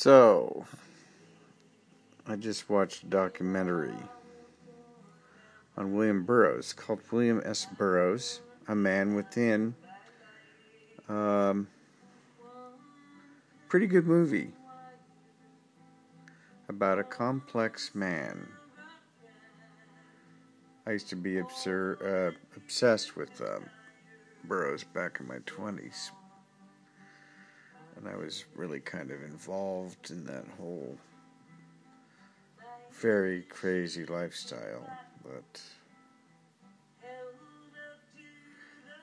So, I just watched a documentary on William Burroughs called William S. Burroughs, A Man Within. Um, pretty good movie about a complex man. I used to be absurd, uh, obsessed with um, Burroughs back in my 20s and I was really kind of involved in that whole very crazy lifestyle, but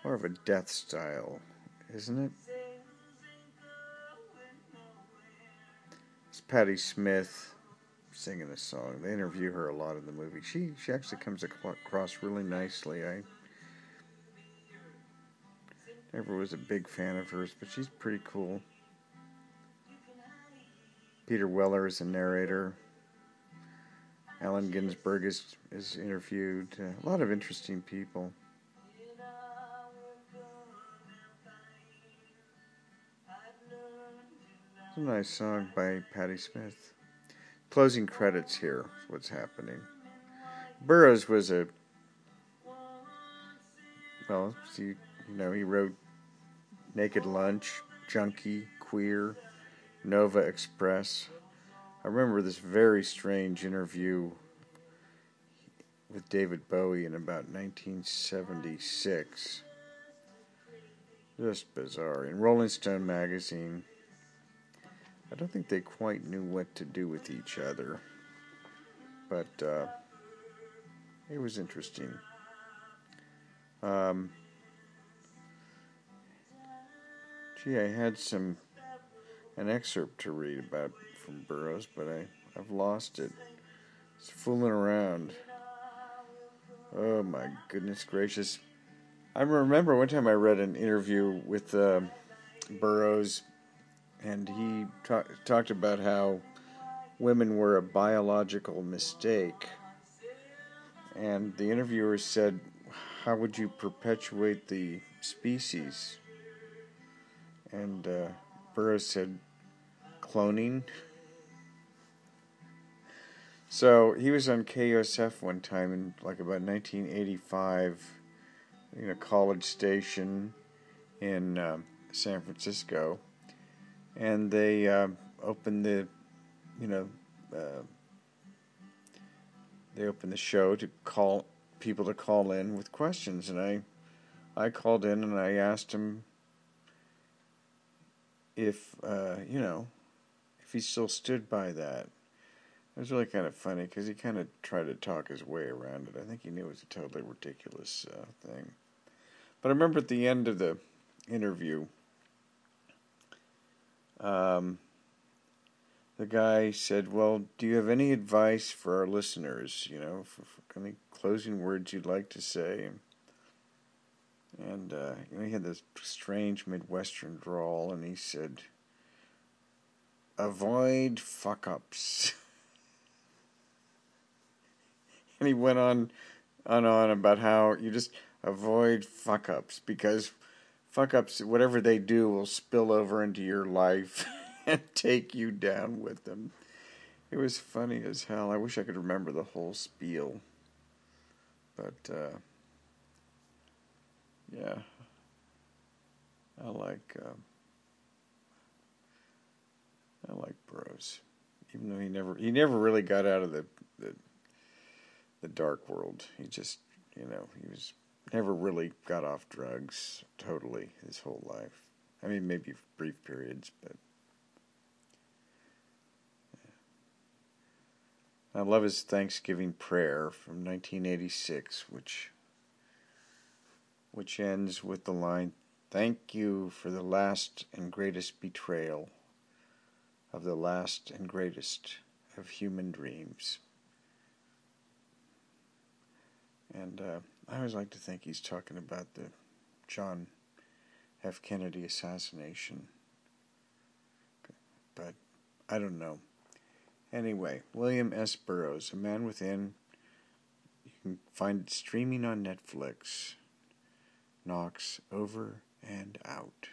more of a death style, isn't it? It's Patti Smith singing a song. They interview her a lot in the movie. She she actually comes across really nicely. I never was a big fan of hers, but she's pretty cool. Peter Weller is the narrator. Allen Ginsberg is, is interviewed. Uh, a lot of interesting people. It's a nice song by Patti Smith. Closing credits here. What's happening? Burroughs was a well, see, you know, he wrote Naked Lunch, Junkie, Queer, Nova Express. I remember this very strange interview with David Bowie in about 1976. Just bizarre. In Rolling Stone magazine, I don't think they quite knew what to do with each other, but uh, it was interesting. Um, gee, I had some an excerpt to read about from Burroughs, but I, I've lost it. It's fooling around. Oh my goodness gracious. I remember one time I read an interview with uh, Burroughs, and he ta- talked about how women were a biological mistake. And the interviewer said, How would you perpetuate the species? And uh, Burroughs said, cloning. So he was on KUSF one time in like about 1985, in a college station in um, San Francisco, and they uh, opened the, you know, uh, they opened the show to call people to call in with questions, and I, I called in and I asked him if uh, you know if he still stood by that. It was really kind of funny because he kind of tried to talk his way around it. I think he knew it was a totally ridiculous uh, thing. But I remember at the end of the interview, um, the guy said, "Well, do you have any advice for our listeners? You know, for, for any closing words you'd like to say?" And uh, you know, he had this strange Midwestern drawl, and he said, "Avoid fuck ups." and he went on, on on about how you just avoid fuck ups because fuck ups, whatever they do, will spill over into your life and take you down with them. It was funny as hell. I wish I could remember the whole spiel, but. Uh, yeah, I like uh, I like Burroughs, even though he never he never really got out of the the, the dark world. He just you know he was never really got off drugs totally his whole life. I mean, maybe brief periods, but. I love his Thanksgiving prayer from 1986, which which ends with the line, Thank you for the last and greatest betrayal of the last and greatest of human dreams. And uh, I always like to think he's talking about the John F. Kennedy assassination. But I don't know. Anyway, William S. Burroughs, A Man Within. You can find it streaming on Netflix knocks over and out.